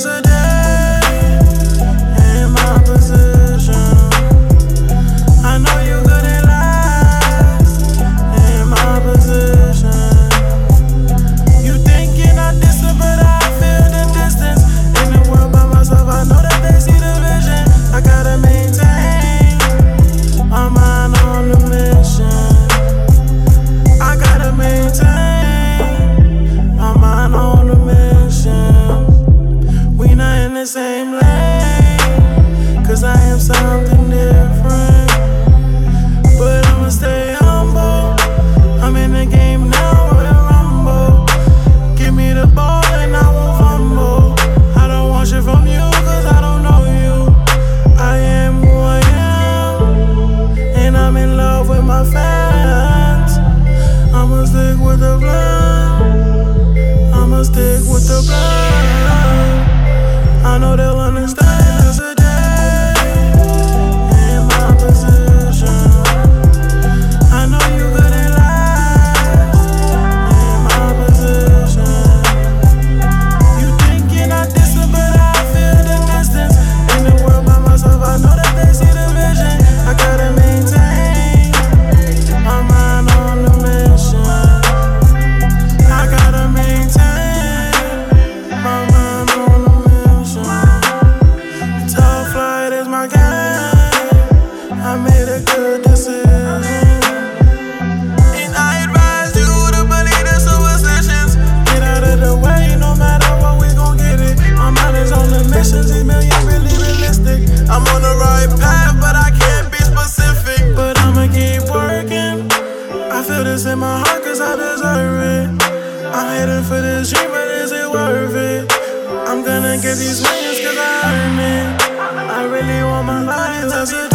Cause I the same lane. Cause I am something different. for this dream, but is it worth it? I'm gonna get these wings cause I earn it. I really want my life, that's it.